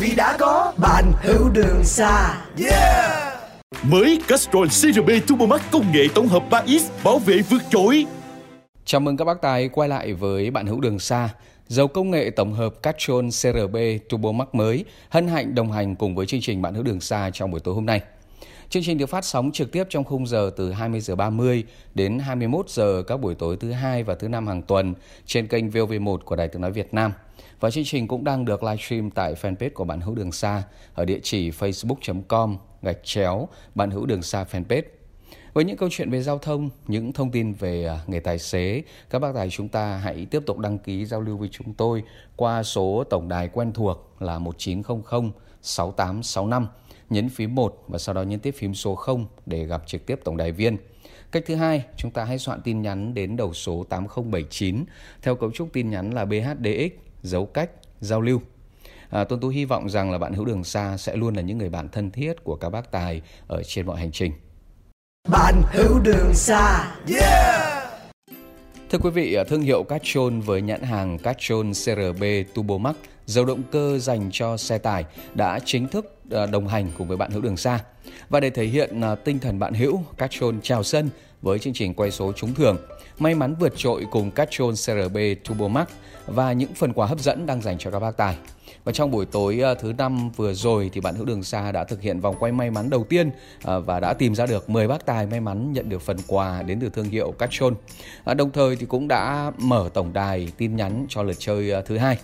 vì đã có bạn hiểu đường xa yeah Mới Castrol CRB Turbo Max công nghệ tổng hợp 3X bảo vệ vượt trội. Chào mừng các bác tài quay lại với bạn hữu đường xa. Dầu công nghệ tổng hợp Castrol CRB Turbo Max mới hân hạnh đồng hành cùng với chương trình bạn hữu đường xa trong buổi tối hôm nay. Chương trình được phát sóng trực tiếp trong khung giờ từ 20 giờ 30 đến 21 giờ các buổi tối thứ hai và thứ năm hàng tuần trên kênh VOV1 của Đài Tiếng nói Việt Nam. Và chương trình cũng đang được livestream tại fanpage của bạn hữu đường xa ở địa chỉ facebook.com gạch chéo bạn hữu đường xa fanpage. Với những câu chuyện về giao thông, những thông tin về à, nghề tài xế, các bác tài chúng ta hãy tiếp tục đăng ký giao lưu với chúng tôi qua số tổng đài quen thuộc là 1900 6865. Nhấn phím 1 và sau đó nhấn tiếp phím số 0 để gặp trực tiếp tổng đài viên. Cách thứ hai, chúng ta hãy soạn tin nhắn đến đầu số 8079 theo cấu trúc tin nhắn là BHDX, dấu cách, giao lưu. À, Tôn Tú hy vọng rằng là bạn hữu đường xa sẽ luôn là những người bạn thân thiết của các bác tài ở trên mọi hành trình. bạn hiểu đường xa yeah Thưa quý vị, à, thương hiệu Castrol với nhãn hàng Castrol CRB Turbo Max dầu động cơ dành cho xe tải đã chính thức à, đồng hành cùng với bạn hữu đường xa. Và để thể hiện à, tinh thần bạn hữu, Castrol chào sân với chương trình quay số trúng thưởng. May mắn vượt trội cùng Castrol CRB Turbo Max và những phần quà hấp dẫn đang dành cho các bác tài. Và trong buổi tối ờ, thứ năm vừa rồi thì bạn hữu đường xa đã thực hiện vòng quay may mắn đầu tiên ờ, và đã tìm ra được 10 bác tài may mắn nhận được phần quà đến từ thương hiệu Castrol. Ờ, đồng thời thì cũng đã mở tổng đài tin nhắn cho lượt chơi thứ hai.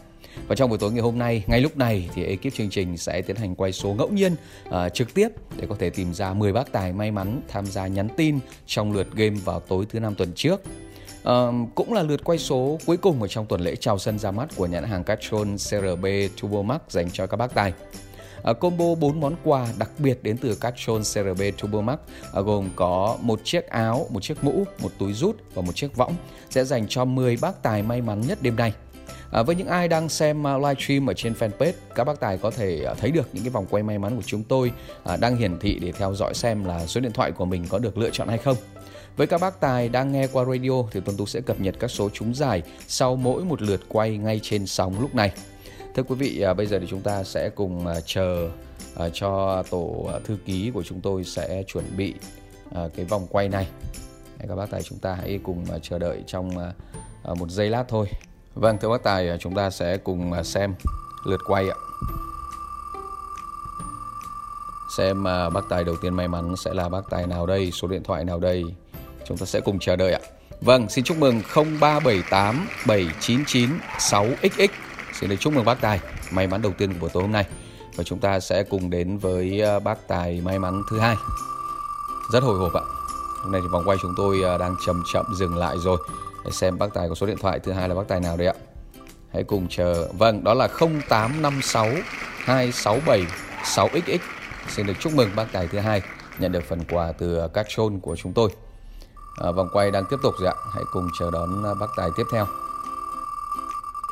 Và trong buổi tối ngày hôm nay, ngay lúc này thì ekip chương trình sẽ tiến hành quay số ngẫu nhiên uh, trực tiếp để có thể tìm ra 10 bác tài may mắn tham gia nhắn tin trong lượt game vào tối thứ năm tuần trước. Uh, cũng là lượt quay số cuối cùng ở trong tuần lễ chào sân ra mắt của nhãn hàng Castrol CRB Turbo Max dành cho các bác tài. Uh, combo 4 món quà đặc biệt đến từ Castrol CRB Turbo Max uh, gồm có một chiếc áo, một chiếc mũ, một túi rút và một chiếc võng sẽ dành cho 10 bác tài may mắn nhất đêm nay. À, với những ai đang xem à, live stream ở trên fanpage, các bác tài có thể à, thấy được những cái vòng quay may mắn của chúng tôi à, đang hiển thị để theo dõi xem là số điện thoại của mình có được lựa chọn hay không. Với các bác tài đang nghe qua radio thì Tuấn Tú sẽ cập nhật các số trúng giải sau mỗi một lượt quay ngay trên sóng lúc này. Thưa quý vị, à, bây giờ thì chúng ta sẽ cùng à, chờ à, cho tổ à, thư ký của chúng tôi sẽ chuẩn bị à, cái vòng quay này. Các bác tài chúng ta hãy cùng à, chờ đợi trong à, một giây lát thôi. Vâng, thưa bác tài, à, chúng ta sẽ cùng à, xem lượt quay ạ. Xem mà bác tài đầu tiên may mắn sẽ là bác tài nào đây, số điện thoại nào đây. Chúng ta sẽ cùng chờ đợi ạ. Vâng, xin chúc mừng 0378 799 6XX. Xin được chúc mừng bác tài may mắn đầu tiên của buổi tối hôm nay. Và chúng ta sẽ cùng đến với à, bác tài may mắn thứ hai. Rất hồi hộp ạ. Hôm nay thì vòng quay chúng tôi đang chậm chậm dừng lại rồi. Để xem bác tài có số điện thoại thứ hai là bác tài nào đây ạ. Hãy cùng chờ. Vâng, đó là 0856 267 6XX. Xin được chúc mừng bác tài thứ hai nhận được phần quà từ các chôn của chúng tôi. À, vòng quay đang tiếp tục rồi ạ. Hãy cùng chờ đón bác tài tiếp theo.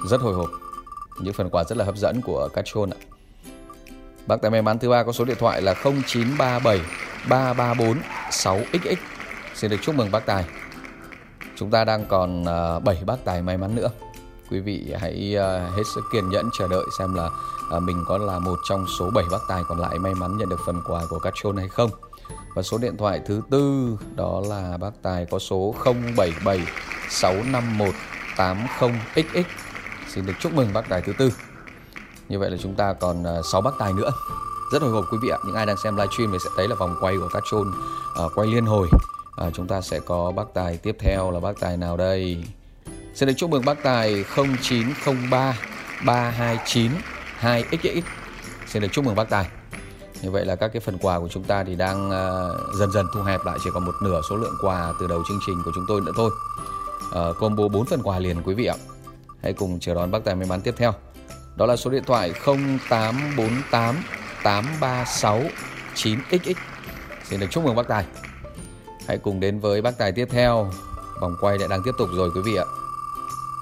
Rất hồi hộp. Những phần quà rất là hấp dẫn của các chôn ạ. Bác tài may mắn thứ ba có số điện thoại là 0937 334 6XX. Xin được chúc mừng bác tài. Chúng ta đang còn ờ, à, 7 bác tài may mắn nữa. Quý vị hãy ờ, hết sức kiên nhẫn chờ đợi xem là ờ, mình có là một trong số 7 bác tài còn lại may mắn nhận được phần quà của các chôn hay không. Và số điện thoại thứ tư đó là bác tài có số 077 651 80XX. Xin được chúc mừng bác tài thứ tư. Như vậy là chúng ta còn 6 bác tài nữa. Rất hồi hộp quý vị ạ. Những ai đang xem livestream thì sẽ thấy là vòng quay của các chôn uh, quay liên hồi. À, chúng ta sẽ có bác tài tiếp theo là bác tài nào đây? Xin được chúc mừng bác tài 0903 329 2XX. Xin được chúc mừng bác tài. Như vậy là các cái phần quà của chúng ta thì đang uh, dần dần thu hẹp lại chỉ còn một nửa số lượng quà từ đầu chương trình của chúng tôi nữa thôi. Uh, combo 4 phần quà liền quý vị ạ. Hãy cùng chờ đón bác tài may mắn tiếp theo. Đó là số điện thoại 0848 836 9XX. Xin được chúc mừng bác Tài. Hãy cùng đến với bác Tài tiếp theo. Vòng quay lại đang tiếp tục rồi quý vị ạ.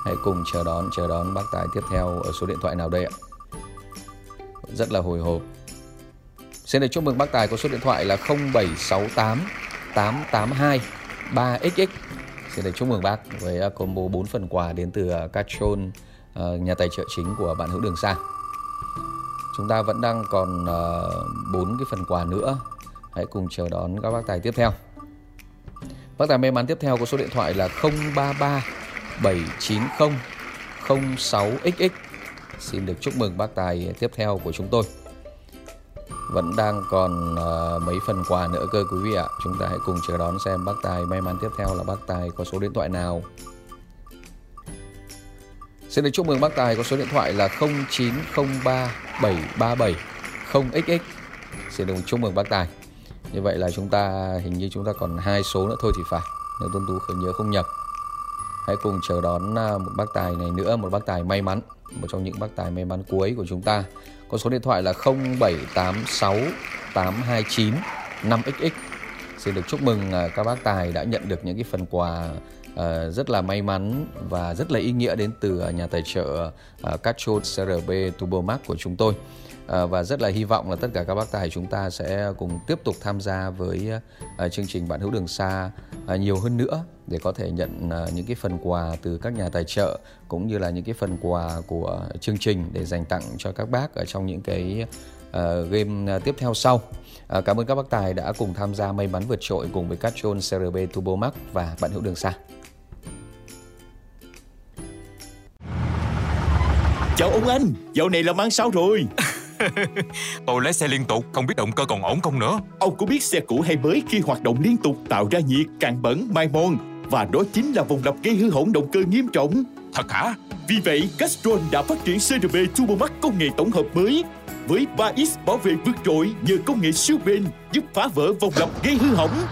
Hãy cùng chờ đón chờ đón bác Tài tiếp theo ở số điện thoại nào đây ạ? Rất là hồi hộp. Xin được chúc mừng bác Tài có số điện thoại là 0768 882 3XX. Xin được chúc mừng bác với à, combo 4 phần quà đến từ à, Cachon, à, nhà tài trợ chính của bạn Hữu Đường Sa. Chúng ta vẫn đang còn 4 cái phần quà nữa. Hãy cùng chờ đón các bác tài tiếp theo. Bác tài may mắn tiếp theo có số điện thoại là 033 790 06XX. Xin được chúc mừng bác tài tiếp theo của chúng tôi. Vẫn đang còn uh, mấy phần quà nữa cơ quý vị ạ. Chúng ta hãy cùng chờ đón xem bác tài may mắn tiếp theo là bác tài có số điện thoại nào. Xin được chúc mừng bác Tài có số điện thoại là 0903 737 0XX. Xin được chúc mừng bác Tài. Như vậy là chúng ta hình như chúng ta còn hai số nữa thôi thì phải. Nếu Tuân Tú khởi nhớ không nhập. Hãy cùng chờ đón à, một bác tài này nữa, một bác tài may mắn, một trong những bác tài may mắn cuối của chúng ta. Có số điện thoại là 0786 829 5XX. Xin được chúc mừng à, các bác tài đã nhận được những cái phần quà uh, rất là may mắn và rất là ý nghĩa đến từ nhà tài trợ uh, CRB Turbo Max của chúng tôi. À, và rất là hy vọng là tất cả các bác tài chúng ta sẽ cùng tiếp tục tham gia với à, chương trình bạn hữu đường xa à, nhiều hơn nữa để có thể nhận à, những cái phần quà từ các nhà tài trợ cũng như là những cái phần quà của chương trình để dành tặng cho các bác ở trong những cái uh, game tiếp theo sau. Uh, cảm ơn các bác tài đã cùng tham gia may mắn vượt trội cùng với Castrol CRB Turbo Max và bạn hữu đường xa. Chào ông anh, dạo này làm ăn sao rồi? Tôi lái xe liên tục, không biết động cơ còn ổn không nữa. Ông có biết xe cũ hay mới khi hoạt động liên tục tạo ra nhiệt, cạn bẩn, mai mòn và đó chính là vòng lặp gây hư hỏng động cơ nghiêm trọng. Thật hả? Vì vậy, Castrol đã phát triển CRB Turbo Max công nghệ tổng hợp mới với 3X bảo vệ vượt trội nhờ công nghệ siêu bền giúp phá vỡ vòng lặp gây hư hỏng.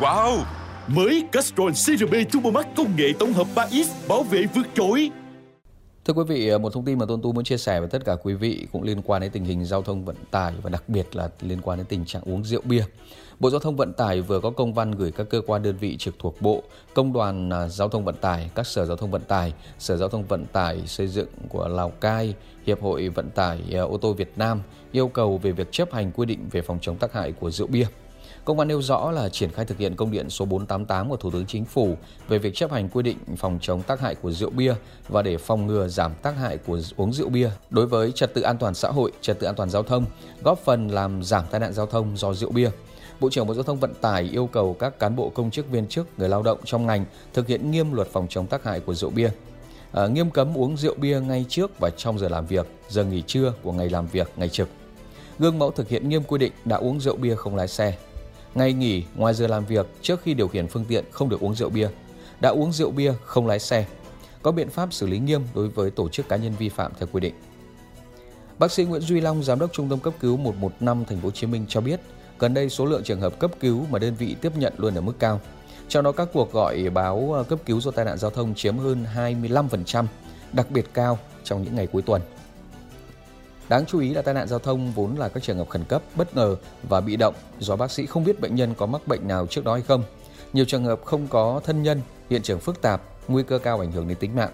Wow! Mới Castrol CRB Turbo Max công nghệ tổng hợp 3X bảo vệ vượt trội Thưa quý vị, một thông tin mà Tôn Tu muốn chia sẻ với tất cả quý vị cũng liên quan đến tình hình giao thông vận tải và đặc biệt là liên quan đến tình trạng uống rượu bia. Bộ Giao thông Vận tải vừa có công văn gửi các cơ quan đơn vị trực thuộc Bộ, Công đoàn à, Giao thông Vận tải, các Sở Giao thông Vận tải, Sở Giao thông Vận tải xây dựng của Lào Cai, Hiệp hội Vận tải à, ô tô Việt Nam yêu cầu về việc chấp hành quy định về phòng chống tác hại của rượu bia. Công an nêu rõ là triển khai thực hiện công điện số 488 của Thủ tướng Chính phủ về việc chấp hành quy định phòng chống tác hại của rượu bia và để phòng ngừa giảm tác hại của uống rượu bia đối với trật tự an toàn xã hội, trật tự an toàn giao thông, góp phần làm giảm tai nạn giao thông do rượu bia. Bộ trưởng Bộ Giao thông Vận tải yêu cầu các cán bộ công chức viên chức, người lao động trong ngành thực hiện nghiêm luật phòng chống tác hại của rượu bia. À, nghiêm cấm uống rượu bia ngay trước và trong giờ làm việc, giờ nghỉ trưa của ngày làm việc, ngày trực. Gương mẫu thực hiện nghiêm quy định đã uống rượu bia không lái xe, Ngày nghỉ, ngoài giờ làm việc, trước khi điều khiển phương tiện không được uống rượu bia. Đã uống rượu bia, không lái xe. Có biện pháp xử lý nghiêm đối với tổ chức cá nhân vi phạm theo quy định. Bác sĩ Nguyễn Duy Long, giám đốc Trung tâm cấp cứu 115 thành phố Hồ Chí Minh cho biết, gần đây số lượng trường hợp cấp cứu mà đơn vị tiếp nhận luôn ở mức cao. Trong đó các cuộc gọi báo ờ, cấp cứu do tai nạn giao thông chiếm hơn 25%, đặc biệt cao trong những ngày cuối tuần. Đáng chú ý là tai nạn giao thông vốn là các trường hợp khẩn cấp, bất ngờ và bị động do bác sĩ không biết bệnh nhân có mắc bệnh nào trước đó hay không. Nhiều trường hợp không có thân nhân, hiện trường phức tạp, nguy cơ cao ảnh hưởng đến tính mạng.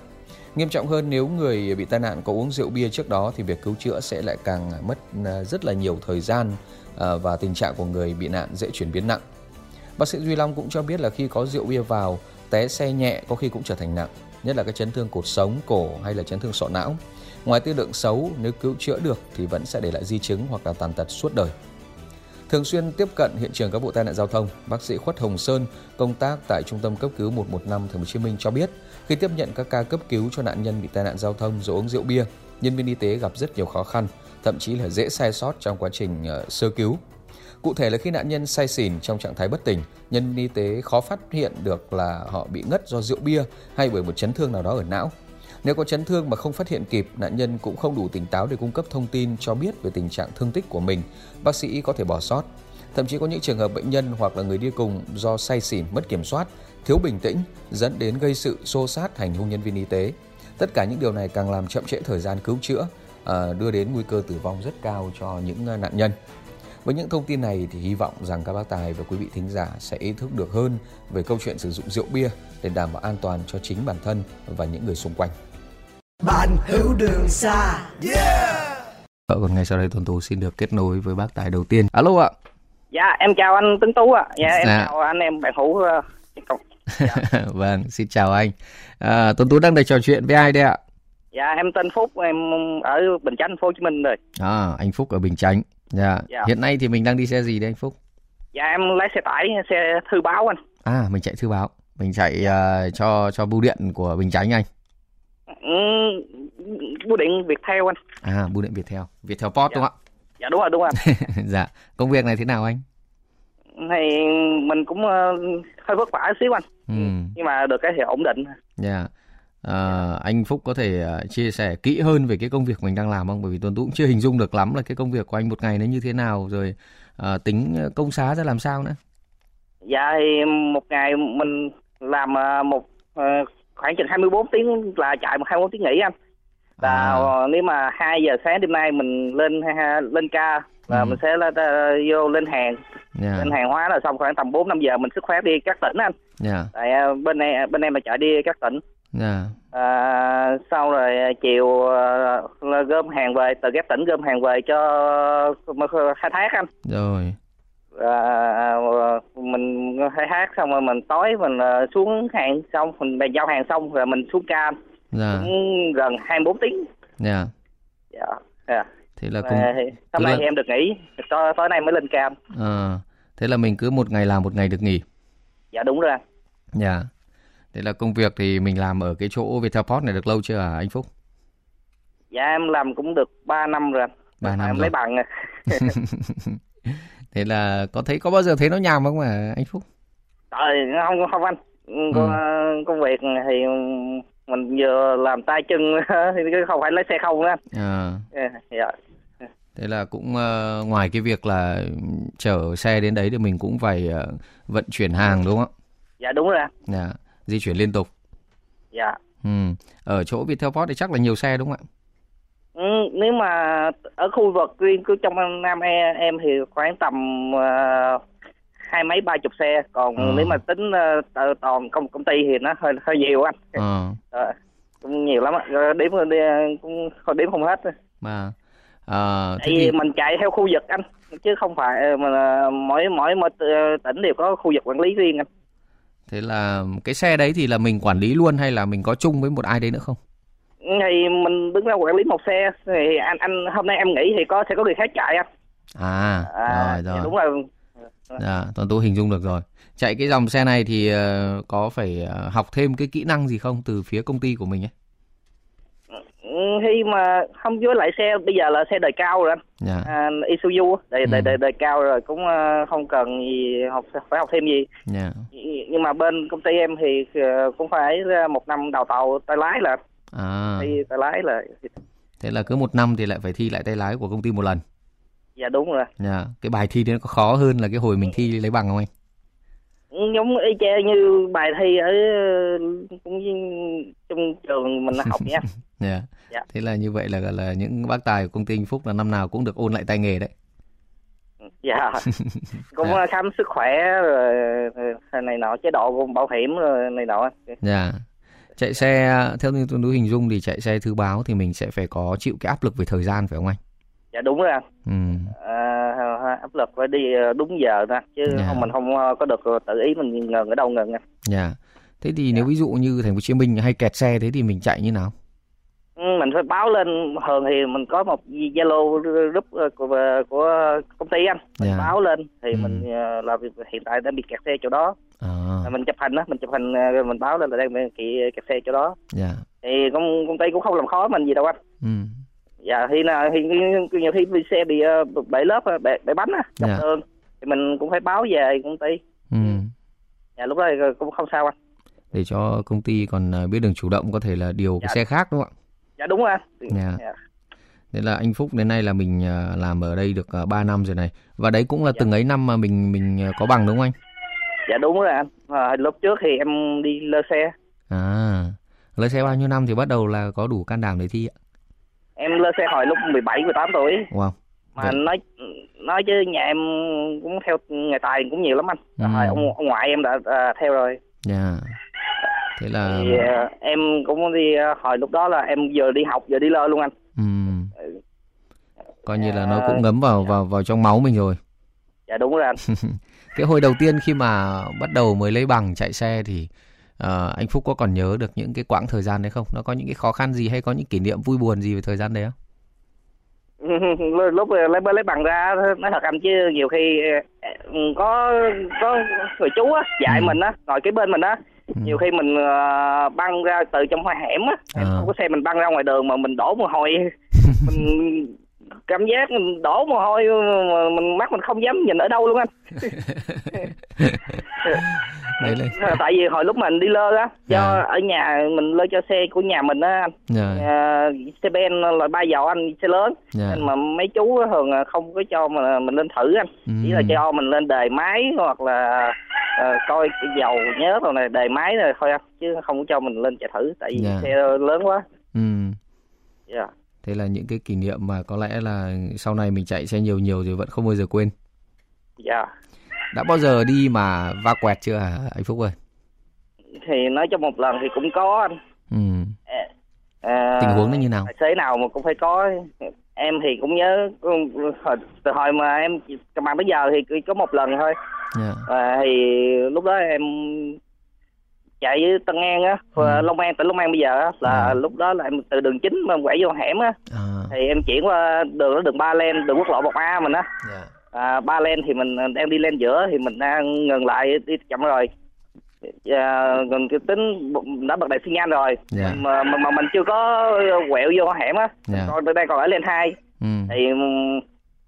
Nghiêm trọng hơn nếu người bị tai nạn có uống rượu bia trước đó thì việc cứu chữa sẽ lại càng mất à, rất là nhiều thời gian à, và tình trạng của người bị nạn dễ chuyển biến nặng. Bác sĩ Duy Long cũng cho biết là khi có rượu bia vào, té xe nhẹ có khi cũng trở thành nặng, nhất là các chấn thương cột sống, cổ hay là chấn thương sọ não. Ngoài tiên lượng xấu, nếu cứu chữa được thì vẫn sẽ để lại di chứng hoặc là tàn tật suốt đời. Thường xuyên tiếp cận hiện trường các vụ tai nạn giao thông, bác sĩ Khuất Hồng Sơn, công tác tại Trung tâm cấp cứu 115 Thành phố Hồ Chí Minh cho biết, khi tiếp nhận các ca cấp cứu cho nạn nhân bị tai nạn giao thông do uống rượu bia, nhân viên y tế gặp rất nhiều khó khăn, thậm chí là dễ sai sót trong quá trình uh, sơ cứu. Cụ thể là khi nạn nhân say xỉn trong trạng thái bất tỉnh, nhân viên y tế khó phát hiện được là họ bị ngất do rượu bia hay bởi một chấn thương nào đó ở não. Nếu có chấn thương mà không phát hiện kịp, nạn nhân cũng không đủ tỉnh táo để cung cấp thông tin cho biết về tình trạng thương tích của mình, bác sĩ có thể bỏ sót. Thậm chí có những trường hợp bệnh nhân hoặc là người đi cùng do say xỉn, mất kiểm soát, thiếu bình tĩnh dẫn đến gây sự xô sát hành hung nhân viên y tế. Tất cả những điều này càng làm chậm trễ thời gian cứu chữa à, đưa đến nguy cơ tử vong rất cao cho những à, nạn nhân. Với những thông tin này thì hy vọng rằng các bác tài và quý vị thính giả sẽ ý thức được hơn về câu chuyện sử dụng rượu bia để đảm bảo an toàn cho chính bản thân và những người xung quanh. Bạn hữu đường xa. Yeah! Ờ, còn ngay sau đây Tuấn Tú xin được kết nối với bác tài đầu tiên. Alo ạ. Dạ, em chào anh Tuấn Tú ạ. Dạ, em Dạ. chào anh em bạn hữu ờ, cộng. vâng, xin chào anh. À, Tuấn Tú đang được trò chuyện với ai đây ạ? Dạ, em tên Phúc, em ở Bình Chánh, phố Hồ Chí Minh rồi. À, anh Phúc ở Bình Chánh. Dạ. Dạ. Hiện nay thì mình đang đi xe gì đây anh Phúc? Dạ, em lái xe tải, xe thư báo anh. À, mình chạy thư báo. Mình chạy à, cho cho bưu điện của Bình Chánh anh. Bưu điện Viettel anh. À, bưu điện Viettel. Viettel Post Dạ. đúng không Dạ, đúng rồi, đúng rồi. ạ? dạ. Công việc này thế nào anh? Thì mình cũng ờ, hơi vất vả xíu anh. Ừ. Nhưng mà được cái thì ổn định. Dạ. À, anh Phúc có thể à, chia sẻ kỹ hơn về cái công việc mình đang làm không? Bởi vì Tuấn Tú cũng chưa hình dung được lắm là cái công việc của anh một ngày nó như thế nào rồi à, tính công xá ra làm sao nữa. Dạ, thì một ngày mình làm ờ, một ờ, khoảng chừng 24 tiếng là chạy một 24 tiếng nghỉ anh. là À. ờ, nếu mà 2 giờ sáng đêm nay mình lên ha- lên ca là Ừ. mình sẽ lên, ờ, vô lên hàng Dạ. lên hàng hóa là xong khoảng tầm 4 5 giờ mình sức khỏe đi các tỉnh anh. Dạ. Tại ờ, bên em bên em là chạy đi các tỉnh. Dạ. À, sau rồi chiều là gom hàng về từ các tỉnh gom hàng về cho khai thác anh. Rồi. À, mình khai thác xong rồi mình tối mình ờ, xuống hàng xong mình giao hàng xong rồi mình xuống ca Dạ. cũng gần 24 tiếng. Dạ. Dạ. dạ. Thế là công À, hôm nay là- em được nghỉ tối, tối nay mới lên cam à, thế là mình cứ một ngày làm một ngày được nghỉ. dạ đúng rồi anh. Dạ. Thế là công việc thì mình làm ở cái chỗ Viettel Post này được lâu chưa hả anh Phúc? dạ em làm cũng được 3 năm rồi anh. Ba Mà năm em rồi. lấy bằng rồi. Thế là có thấy có bao giờ thấy nó nhàm không mà anh Phúc? Trời, không không anh Ừ. Có, công việc thì mình vừa làm tay chân thì chứ không phải lấy xe không nữa anh À, dạ thế là cũng ờ, ngoài cái việc là chở xe đến đấy thì mình cũng phải ờ, vận chuyển hàng đúng không dạ đúng rồi ạ? Dạ, di chuyển liên tục. dạ Ừ. Ở chỗ Viettel Post thì chắc là nhiều xe đúng không ạ? Ừ, nếu mà ở khu vực riêng của trong Nam em, em thì khoảng tầm ờ, hai mấy ba chục xe còn Ờ. nếu mà tính t- toàn công công ty thì nó hơi hơi nhiều anh Ờ. Ờ, cũng nhiều lắm đếm cũng không đếm không hết Mà ờ, thế thì mình chạy theo khu vực anh chứ không phải mà mỗi mỗi mỗi t- tỉnh đều có khu vực quản lý riêng anh thế là cái xe đấy thì là mình quản lý luôn hay là mình có chung với một ai đấy nữa không? Thì mình đứng ra quản lý một xe thì anh anh hôm nay em nghỉ thì có sẽ có người khác chạy anh À, à, rồi rồi. đúng rồi Dạ, toàn tôi hình dung được rồi. Chạy cái dòng xe này thì ờ, có phải ờ, học thêm cái kỹ năng gì không từ phía công ty của mình ấy? Khi mà không với lại xe bây giờ là xe đời cao rồi anh Dạ. à, Isuzu đời, đời Ừ. đời đời cao rồi cũng ờ, không cần gì học phải học thêm gì Dạ. nhưng mà bên công ty em thì cũng phải một năm đào tạo tay lái là À, thi tay lái là thế là cứ một năm thì lại phải thi lại tay lái của công ty một lần. dạ đúng rồi Dạ. Cái bài thi đấy nó có khó hơn là cái hồi mình thi lấy bằng không anh? Giống y chang như bài thi ở cũng trong trường mình học nha Dạ. Dạ. Thế là như vậy là là những bác tài của công ty Phúc là năm nào cũng được ôn lại tay nghề đấy. dạ cũng Dạ. khám sức khỏe rồi này nọ chế độ bảo hiểm rồi này nọ Dạ. Chạy xe theo như tôi hình dung thì chạy xe thư báo thì mình sẽ phải có chịu cái áp lực về thời gian phải không anh? dạ đúng rồi anh Ừ. à, áp lực phải đi đúng giờ ra chứ Dạ. không mình không ờ, có được tự ý mình ngừng ở đâu ngừng anh. Dạ. Thế thì nếu ví dụ như thành phố Hồ Chí Minh hay kẹt xe thế thì mình chạy như nào? Ừ, mình phải báo lên thường thì mình có một zalo group ờ, của của công ty anh mình Dạ. báo lên thì Ừ. mình ờ, là hiện tại đang bị kẹt xe chỗ đó À, mình chụp hình á mình chụp hình ờ, mình báo lên là đang bị kẹt xe chỗ đó dạ. thì công công ty cũng không làm khó mình gì đâu anh Ừ. dạ khi nào thì nhiều khi xe bị ờ, bể lớp ờ, bể, bể bánh á dọc Dạ. đường thì mình cũng phải báo về công ty Ừ. dạ lúc đó thì cũng không sao anh Để cho công ty còn biết đường chủ động có thể là điều cái Dạ. xe khác đúng không ạ? Dạ đúng rồi anh Dạ. Dạ. Nên là anh Phúc đến nay là mình à, làm ở đây được 3 năm rồi này. Và đấy cũng là Dạ. từng ấy năm mà mình mình à, có bằng đúng không anh? dạ đúng rồi anh à, lúc trước thì em đi lơ xe À, lấy xe bao nhiêu năm thì bắt đầu là có đủ can đảm để thi ạ? em lên xe hồi lúc 17 18 tuổi Wow. mà Vậy- nói nói chứ nhà em cũng theo nghề tài cũng nhiều lắm anh Ừ. rồi ông, ông ngoại em đã à, theo rồi Dạ. Thế là thì à, em cũng đi à, hồi lúc đó là em vừa đi học vừa đi lơ luôn anh ừm, coi như là nó À, cũng ngấm vào vào vào trong máu mình rồi. dạ đúng rồi anh Cái hồi đầu tiên khi mà bắt đầu mới lấy bằng chạy xe thì ờ, anh Phúc có còn nhớ được những cái quãng thời gian đấy không? Nó có những cái khó khăn gì hay có những kỷ niệm vui buồn gì về thời gian đấy không? lúc lấy lấy bằng ra nói thật anh chứ nhiều khi ờ, có có người chú á dạy Ừ. mình á ngồi kế bên mình á nhiều khi mình ờ, băng ra từ trong hoa hẻm á À. không có xe mình băng ra ngoài đường mà mình đổ mồ hôi mình cảm giác mình đổ mồ hôi mà mình mắt mình không dám nhìn ở đâu luôn anh Đấy là tại vì hồi lúc mình đi lơ á do À. ở nhà mình lơ cho xe của nhà mình á anh dạ, Ờ, xe ben loại ba dầu anh xe lớn dạ. nên mà mấy chú thường không có cho mà mình lên thử anh chỉ là cho mình lên đề máy hoặc là ờ, coi cái dầu nhớ rồi này đề máy rồi thôi anh chứ không có cho mình lên chạy thử tại vì Dạ. xe lớn quá Ừm. dạ Thế là những cái kỷ niệm mà có lẽ là sau này mình chạy xe nhiều nhiều thì vẫn không bao giờ quên. dạ Đã bao giờ đi mà va quẹt chưa hả anh Phúc ơi? thì nói cho một lần thì cũng có anh Ừm. Ờ, Tình huống nó như nào? xế nào mà cũng phải có em thì cũng nhớ ừ, hồi, từ hồi mà em bằng tới giờ thì có một lần thôi Dạ. à, thì lúc đó em chạy với Tân An á Ừ. Long An tỉnh Long An bây giờ á là Ừ. lúc đó là em từ đường chính mà em quẹo vô hẻm á À. thì em chuyển qua đường đó đường ba len đường quốc lộ một a mình á Dạ. à, ba len thì mình đang đi lên giữa thì mình đang ngừng lại đi chậm rồi à, gần cái tính đã bật đèn xi nhan rồi Dạ. mà, mà mà mình chưa có quẹo vô hẻm á Dạ. còn đang còn ở lên hai Ừm. thì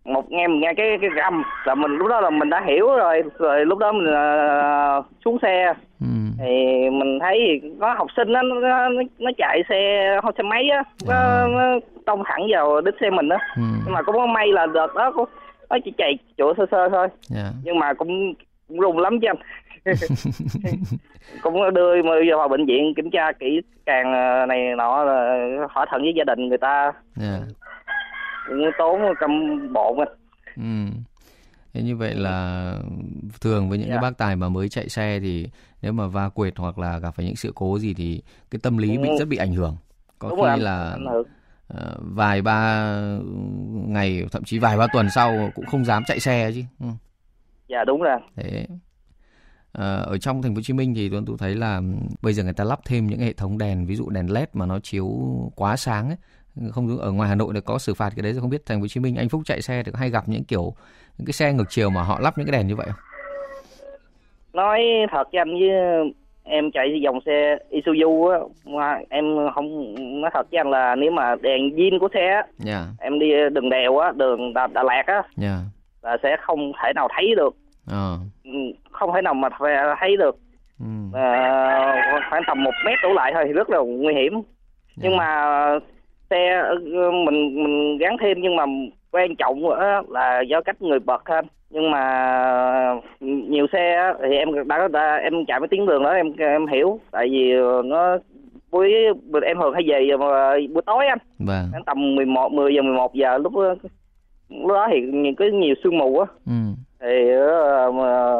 một nghe mình nghe cái cái gầm là mình lúc đó là mình đã hiểu rồi rồi lúc đó mình ờ, xuống xe Ừm. thì mình thấy có học sinh nó nó, nó, chạy xe không xe máy á nó, À. nó tông thẳng vào đít xe mình á Ừm. nhưng mà cũng may là đợt đó cũng nó chỉ chạy chỗ sơ sơ thôi Dạ. nhưng mà cũng, cũng rùng lắm chứ anh cũng đưa mà vào bệnh viện kiểm tra kỹ càng ờ, này nọ là hỏi thận với gia đình người ta Dạ. Cũng tốn cầm bộ anh Ừ. Thế như vậy là thường với những cái Dạ. bác tài mà mới chạy xe thì nếu mà va quệt hoặc là gặp phải những sự cố gì thì cái tâm lý bị Ừ. rất bị ảnh hưởng. Có đúng khi rồi là ờ, vài ba ngày thậm chí vài ba tuần sau cũng không dám chạy xe chứ. Ừ. dạ đúng rồi Thế Ờ, ở trong thành phố Hồ Chí Minh thì tôi thấy là bây giờ người ta lắp thêm những hệ thống đèn ví dụ đèn led mà nó chiếu quá sáng ấy không giống ở ngoài Hà Nội thì có xử phạt cái đấy rồi không biết thành phố Hồ Chí Minh anh Phúc chạy xe thì có hay gặp những kiểu những cái xe ngược chiều mà họ lắp những cái đèn như vậy không? nói thật với anh với em chạy dòng xe Isuzu á mà em không nói thật với anh là nếu mà đèn zin của xe á, Dạ, em đi đường đèo á đường Đà, Đà Lạt á dạ. là sẽ không thể nào thấy được. Ừ, không thể nào mà thấy được Ừ. à, khoảng tầm một mét đổ lại thôi thì rất là nguy hiểm nhưng Dạ. mà xe ờ, mình mình gắn thêm nhưng mà quan trọng nữa là do cách người bật hơn nhưng mà nhiều xe thì em đã, đã em chạy mấy tiếng đường đó em em hiểu tại vì nó buổi em thường hay về buổi tối anh Vâng. khoảng tầm 11 10 giờ 11 giờ lúc đó- lúc đó thì có nhiều sương mù á Ừ. thì ờ, mà,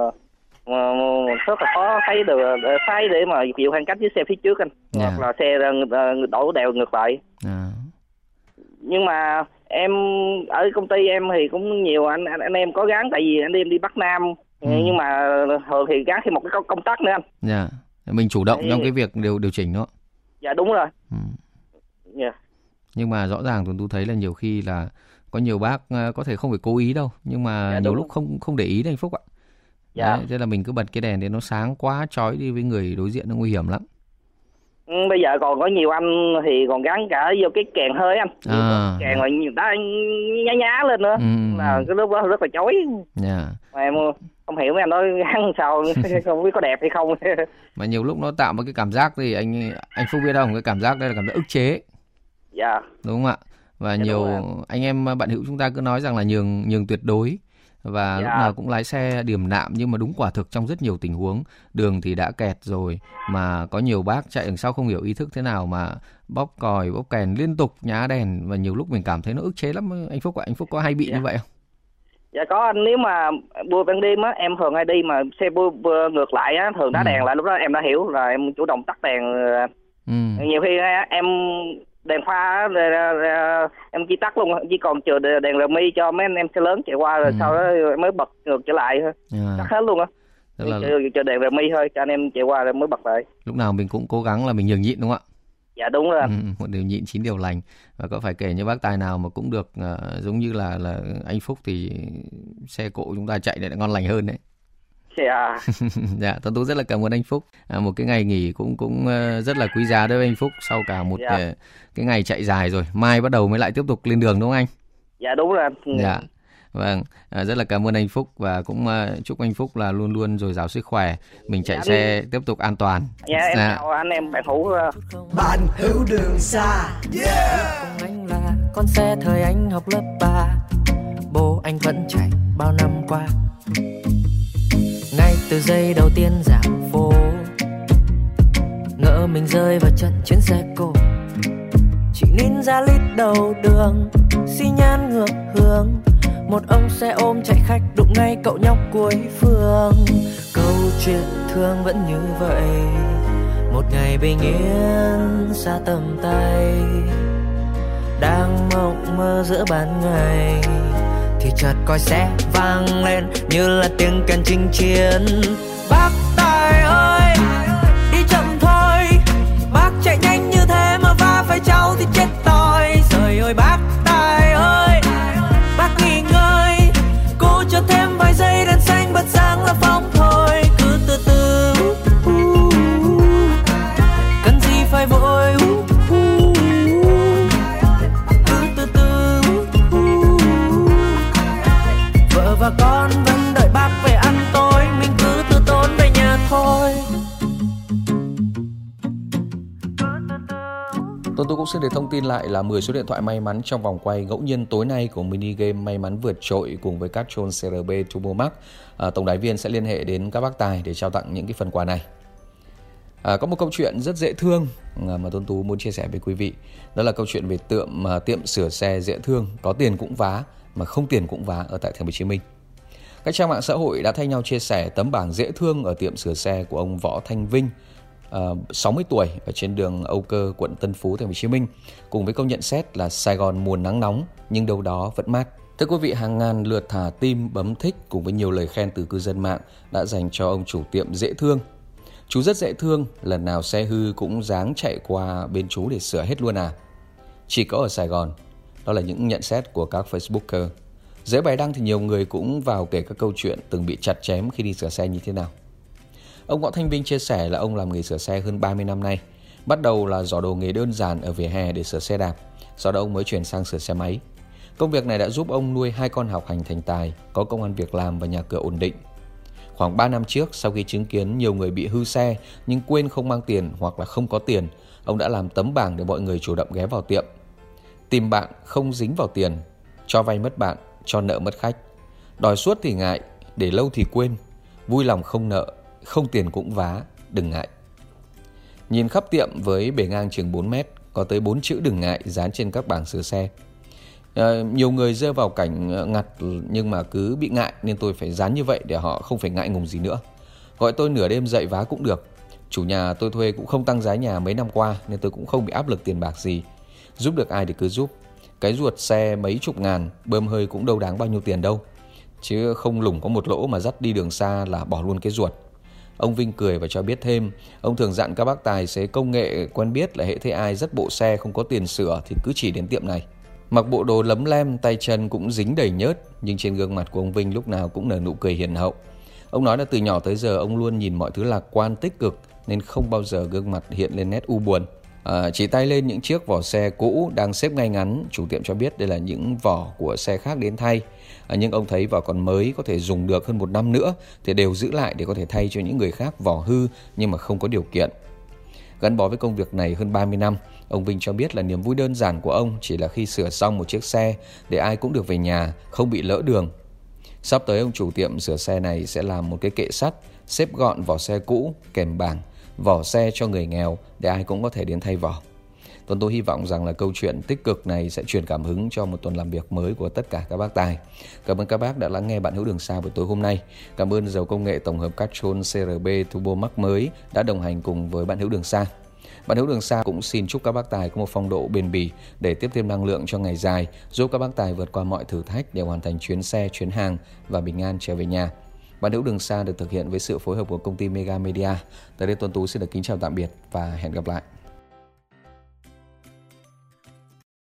mà, mà rất là khó thấy được thấy để mà chịu khoảng cách với xe phía trước anh Dạ. hoặc là xe ờ, đổ đèo ngược lại À. nhưng mà em ở công ty em thì cũng nhiều anh anh, anh em có gắn tại vì anh em đi Bắc Nam Ừ. nhưng mà thường thì gắn thêm một cái công- tắc nữa anh Dạ. Mình chủ động Đấy. trong cái việc điều điều chỉnh đó. dạ đúng rồi Ừ. dạ Nhưng mà rõ ràng tôi tôi thấy là nhiều khi là có nhiều bác ờ, có thể không phải cố ý đâu nhưng mà Dạ, nhiều đúng. lúc không không để ý đấy anh Phúc ạ. Dạ. Đấy, thế là mình cứ bật cái đèn để nó sáng quá chói đi với người đối diện nó nguy hiểm lắm. Ừ, bây giờ còn có nhiều anh thì còn gắn cả vô cái kèn hơi anh À, kèn là nhiều đá nhá nhá lên nữa. Ừ, là cái lúc đó rất là chói. Dạ. mà em không hiểu mấy anh nói gắn sao không biết có đẹp hay không. Mà nhiều lúc nó tạo một cái cảm giác thì anh anh Phúc biết không? Cái cảm giác đây là cảm giác ức chế, dạ. Đúng không ạ? Và Dạ, nhiều anh em bạn hữu chúng ta cứ nói rằng là nhường nhường tuyệt đối và lúc Dạ. nào cũng lái xe điềm đạm nhưng mà đúng quả thực trong rất nhiều tình huống đường thì đã kẹt rồi mà có nhiều bác chạy đằng sau không hiểu ý thức thế nào mà bóp còi bóp kèn liên tục nhá đèn và nhiều lúc mình cảm thấy nó ức chế lắm anh Phúc ạ anh Phúc có hay bị Dạ. như vậy không? dạ có anh nếu mà bua ban đêm á em thường hay đi mà xe bua ngược lại á thường đá Ừ. đèn lại lúc đó em đã hiểu là em chủ động tắt đèn ờ, Ừ. nhiều khi á, em đèn pha rồi, rồi, em chỉ tắt luôn chỉ còn chờ đèn đèn rờ mi cho mấy anh em xe lớn chạy qua rồi Ừ. sau đó mới bật ngược trở lại thôi À, tắt hết luôn á là chờ, chờ đèn rờ mi thôi cho anh em chạy qua rồi mới bật lại lúc nào mình cũng cố gắng là mình nhường nhịn đúng không ạ? dạ đúng rồi. Ừ, một điều nhịn chín điều lành và có phải kể như bác tài nào mà cũng được ờ, giống như là là anh Phúc thì xe cộ chúng ta chạy lại ngon lành hơn đấy. dạ dạ, Tuấn Tú rất là cảm ơn anh Phúc. À, một cái ngày nghỉ cũng cũng ờ, rất là quý giá đối với anh Phúc sau cả một Dạ. ờ, cái ngày chạy dài rồi. Mai bắt đầu mới lại tiếp tục lên đường đúng không anh? dạ đúng rồi anh Dạ. Vâng, à, rất là cảm ơn anh Phúc và cũng ờ, chúc anh Phúc là luôn luôn dồi dào sức khỏe. Mình chạy Dạ, xe tiếp tục an toàn. dạ em chào anh em bạn hữu bạn hữu đường xa Cùng anh là con xe thời anh học lớp 3 Bố anh vẫn chạy bao năm qua từ giây đầu tiên dạo phố. Ngỡ mình rơi vào trận chuyến xe cổ Chị nín ra lít đầu đường, Xi nhan ngược hướng. Một ông xe ôm chạy khách đụng ngay cậu nhóc cuối phường Câu chuyện thương vẫn như vậy, Một ngày bình yên xa tầm tay. Đang mộng mơ giữa ban ngày thì chợt coi xe vang lên như là tiếng kèn chinh chiến. Bác ta cũng xin được thông tin lại là 10 số điện thoại may mắn trong vòng quay ngẫu nhiên tối nay của mini game may mắn vượt trội cùng với các trôn CRB Turbo Max. À, tổng đài viên sẽ liên hệ đến các bác tài để trao tặng những cái phần quà này. À, có một câu chuyện rất dễ thương à, mà tôn Tú muốn chia sẻ với quý vị. Đó là câu chuyện về tiệm mà tiệm sửa xe dễ thương, có tiền cũng vá mà không tiền cũng vá ở tại Thành phố Hồ Chí Minh. Các trang mạng xã hội đã thay nhau chia sẻ tấm bảng dễ thương ở tiệm sửa xe của ông Võ Thanh Vinh, Ờ, 60 tuổi ở trên đường Âu Cơ, quận Tân Phú, Thành phố Hồ Chí Minh, cùng với câu nhận xét là Sài Gòn mùa nắng nóng nhưng đâu đó vẫn mát. Thưa quý vị, hàng ngàn lượt thả tim bấm thích cùng với nhiều lời khen từ cư dân mạng đã dành cho ông chủ tiệm dễ thương. Chú rất dễ thương, lần nào xe hư cũng dáng chạy qua bên chú để sửa hết luôn à. Chỉ có ở Sài Gòn, đó là những nhận xét của các Facebooker. Dưới bài đăng thì nhiều người cũng vào kể các câu chuyện từng bị chặt chém khi đi sửa xe như thế nào. Ông Võ Thanh Vinh chia sẻ là ông làm nghề sửa xe hơn 30 năm nay. Bắt đầu là giỏ đồ nghề đơn giản ở vỉa hè để sửa xe đạp, sau đó ông mới chuyển sang sửa xe máy. Công việc này đã giúp ông nuôi hai con học hành thành tài, có công ăn việc làm và nhà cửa ổn định. Khoảng 3 năm trước, sau khi chứng kiến nhiều người bị hư xe nhưng quên không mang tiền hoặc là không có tiền, ông đã làm tấm bảng để mọi người chủ động ghé vào tiệm. Tìm bạn không dính vào tiền, cho vay mất bạn, cho nợ mất khách. Đòi suốt thì ngại, để lâu thì quên, vui lòng không nợ, không tiền cũng vá, đừng ngại. Nhìn khắp tiệm với bề ngang chừng 4 mét, có tới 4 chữ đừng ngại dán trên các bảng sửa xe. À, nhiều người rơi vào cảnh ờ, ngặt nhưng mà cứ bị ngại nên tôi phải dán như vậy để họ không phải ngại ngùng gì nữa. Gọi tôi nửa đêm dậy vá cũng được. Chủ nhà tôi thuê cũng không tăng giá nhà mấy năm qua nên tôi cũng không bị áp lực tiền bạc gì. Giúp được ai thì cứ giúp. Cái ruột xe mấy chục ngàn, bơm hơi cũng đâu đáng bao nhiêu tiền đâu. Chứ không lủng có một lỗ mà dắt đi đường xa là bỏ luôn cái ruột. Ông Vinh cười và cho biết thêm, ông thường dặn các bác tài xế công nghệ quen biết là hệ thế ai rất bộ xe không có tiền sửa thì cứ chỉ đến tiệm này. Mặc bộ đồ lấm lem, tay chân cũng dính đầy nhớt, nhưng trên gương mặt của ông Vinh lúc nào cũng nở nụ cười hiền hậu. Ông nói là từ nhỏ tới giờ ông luôn nhìn mọi thứ lạc quan tích cực nên không bao giờ gương mặt hiện lên nét u buồn. À, chỉ tay lên những chiếc vỏ xe cũ đang xếp ngay ngắn, chủ tiệm cho biết đây là những vỏ của xe khác đến thay. À, nhưng ông thấy vỏ còn mới có thể dùng được hơn một năm nữa thì đều giữ lại để có thể thay cho những người khác vỏ hư nhưng mà không có điều kiện. Gắn bó với công việc này hơn 30 năm, ông Vinh cho biết là niềm vui đơn giản của ông chỉ là khi sửa xong một chiếc xe để ai cũng được về nhà, không bị lỡ đường. Sắp tới ông chủ tiệm sửa xe này sẽ làm một cái kệ sắt, xếp gọn vỏ xe cũ, kèm bảng, vỏ xe cho người nghèo để ai cũng có thể đến thay vỏ. Tuần tôi hy vọng rằng là câu chuyện tích cực này sẽ truyền cảm hứng cho một tuần làm việc mới của tất cả các bác tài. Cảm ơn các bác đã lắng nghe bạn hữu đường xa buổi tối hôm nay. Cảm ơn dầu công nghệ tổng hợp Castrol CRB Turbo Max mới đã đồng hành cùng với bạn hữu đường xa. Bạn hữu đường xa cũng xin chúc các bác tài có một phong độ bền bỉ để tiếp thêm năng lượng cho ngày dài, giúp các bác tài vượt qua mọi thử thách để hoàn thành chuyến xe, chuyến hàng và bình an trở về nhà. Bạn hữu đường xa được thực hiện với sự phối hợp của công ty Mega Media. Tới đây Tuấn Tú xin được kính chào tạm biệt và hẹn gặp lại.